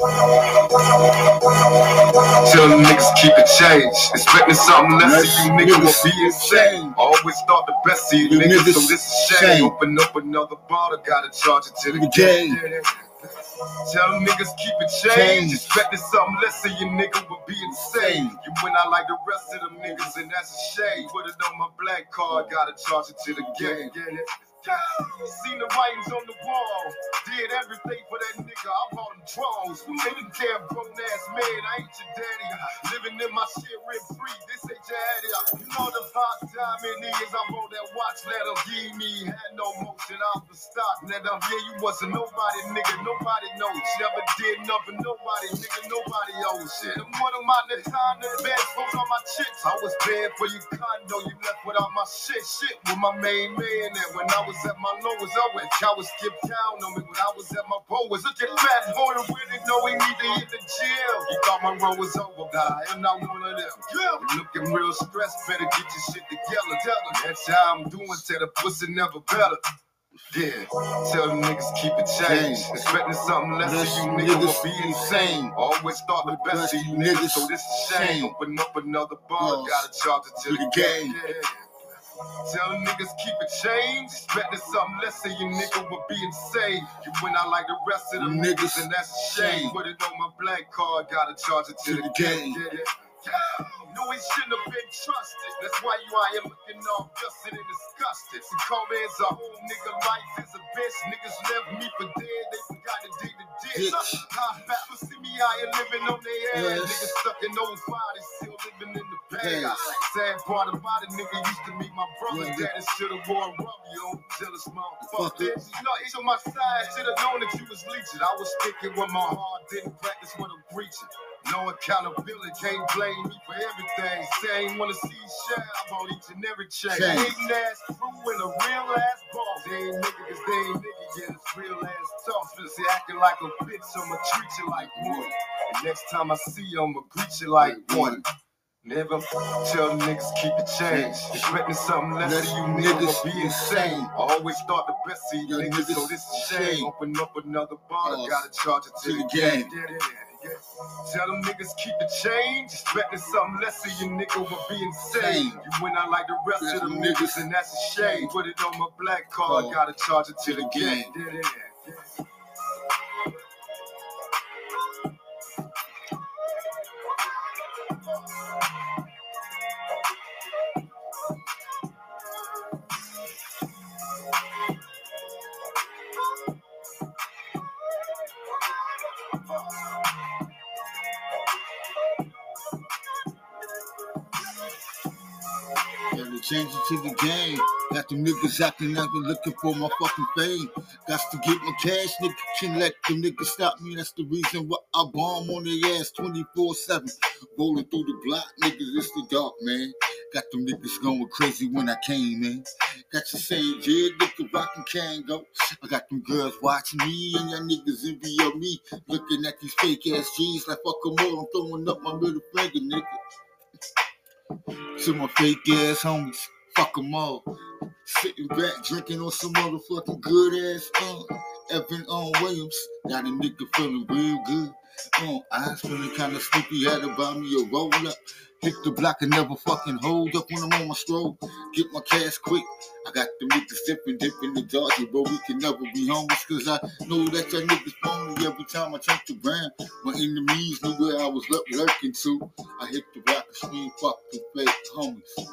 Tell them niggas keep it change. Expecting something less of you niggas will be insane. Always thought the best of you niggas, so this is shame. Open up another bottle, gotta charge it to the game. Tell them niggas keep it change. Change. Expecting something less of you nigga will be insane. You went out like the rest of them niggas, and that's a shame. Put it on my black card, gotta charge it to the game. Get it? Seen the writings on the wall. Did everything for that nigga. I bought him. Who made him damn grown ass man? I ain't your daddy. Living in my shit rent free. This bought that watch. Let him give me. Had no motion off the stock. Let him yeah, you wasn't nobody, nigga. Nobody knows. Never did nothing. Nobody, nigga. Nobody owes shit. I'm one of my the time. The bad folks on my chicks. I was bad for your condo. You left without my shit. Shit with my main man. And when I was at my lowest, I went cowards skip down on me. When I was at my lowest, look at fat boy with it. Know he need to hit the jail. You thought my road was over, but I am not one of them. Yeah. Looking real stressed. Better get your shit together. Tell that's how I'm doing. Tell the pussy never better. Yeah, tell them niggas keep it change. Expecting something less Less of you niggas niggas will be insane. Always thought the best of you niggas, so this is shame. Open up another bar, Yes. gotta charge it to the game. Yeah. Tell them niggas keep it change. Expecting something less of you nigga will be insane. You went out like the rest of them Niggas. niggas, and that's a shame. Shame. Put it on my black card, gotta charge it to, To the the game. game. Yeah. No, he shouldn't have been trusted. That's why you out here looking all dusted and disgusted. See, Coleman's a whole nigga life is a bitch. Niggas left me for dead. They forgot to dig the ditch. High fat, but see me out here living on their ass. Yes. Niggas stuck in those bodies, still living in the bag. Yes. Sad part about it, nigga used to meet my brother. Yeah. Daddy should have worn rubber, you know, jealous Fuck motherfucker. You know, it's on my side. Should have known that you was leeching. I was thinking when my heart didn't practice what I'm preaching. No accountability, can't blame me for everything. Ain't wanna see shine about each and every chain. Change. Hating ass crew and a real ass boss. They ain't nigga cause they ain't nigga, yeah, it's real ass talk. Just acting like a bitch, I'ma treat you like one. And next time I see you, I'ma greet you like one. Never tell niggas keep it change. Expecting something less of you niggas be insane. I always thought the best of you niggas, so this is shame. Open up another bar, Pause. gotta charge it to, the game. Tell them niggas keep it change. Expecting something less of you nigga will be insane. Insane. You went out like the rest of them niggas, and that's a shame. Put it on my black card, gotta charge it to the the game. They changed it to the game. Got them niggas acting like they're looking for my fucking fame. Got to get my cash, nigga. Can't let them niggas stop me. That's the reason why I bomb on their ass 24 7. Rolling through the block, niggas, it's the dark, man. Got them niggas going crazy when I came in. Got you saying, yeah, nigga, rockin' can go. I got them girls watching me and y'all niggas envy of me. Looking at these fake ass G's like fuck 'em all. I'm throwing up my middle finger, nigga to my fake ass homies. Fuck them all. Sitting back, drinking on some motherfucking good ass uh, Evan on Williams. Got a nigga feeling real good. Uh, eyes feeling kinda sleepy, had to buy me a roll up. Hit the block and never fucking hold up when I'm on my stroll. Get my cash quick. I got the niggas dipping, dipping the dodgy, but we can never be homies. Cause I know that y'all niggas phony every time I check the ground. My enemies knew where I was lur- lurking to. I hit the block and scream, fuck the fake homies.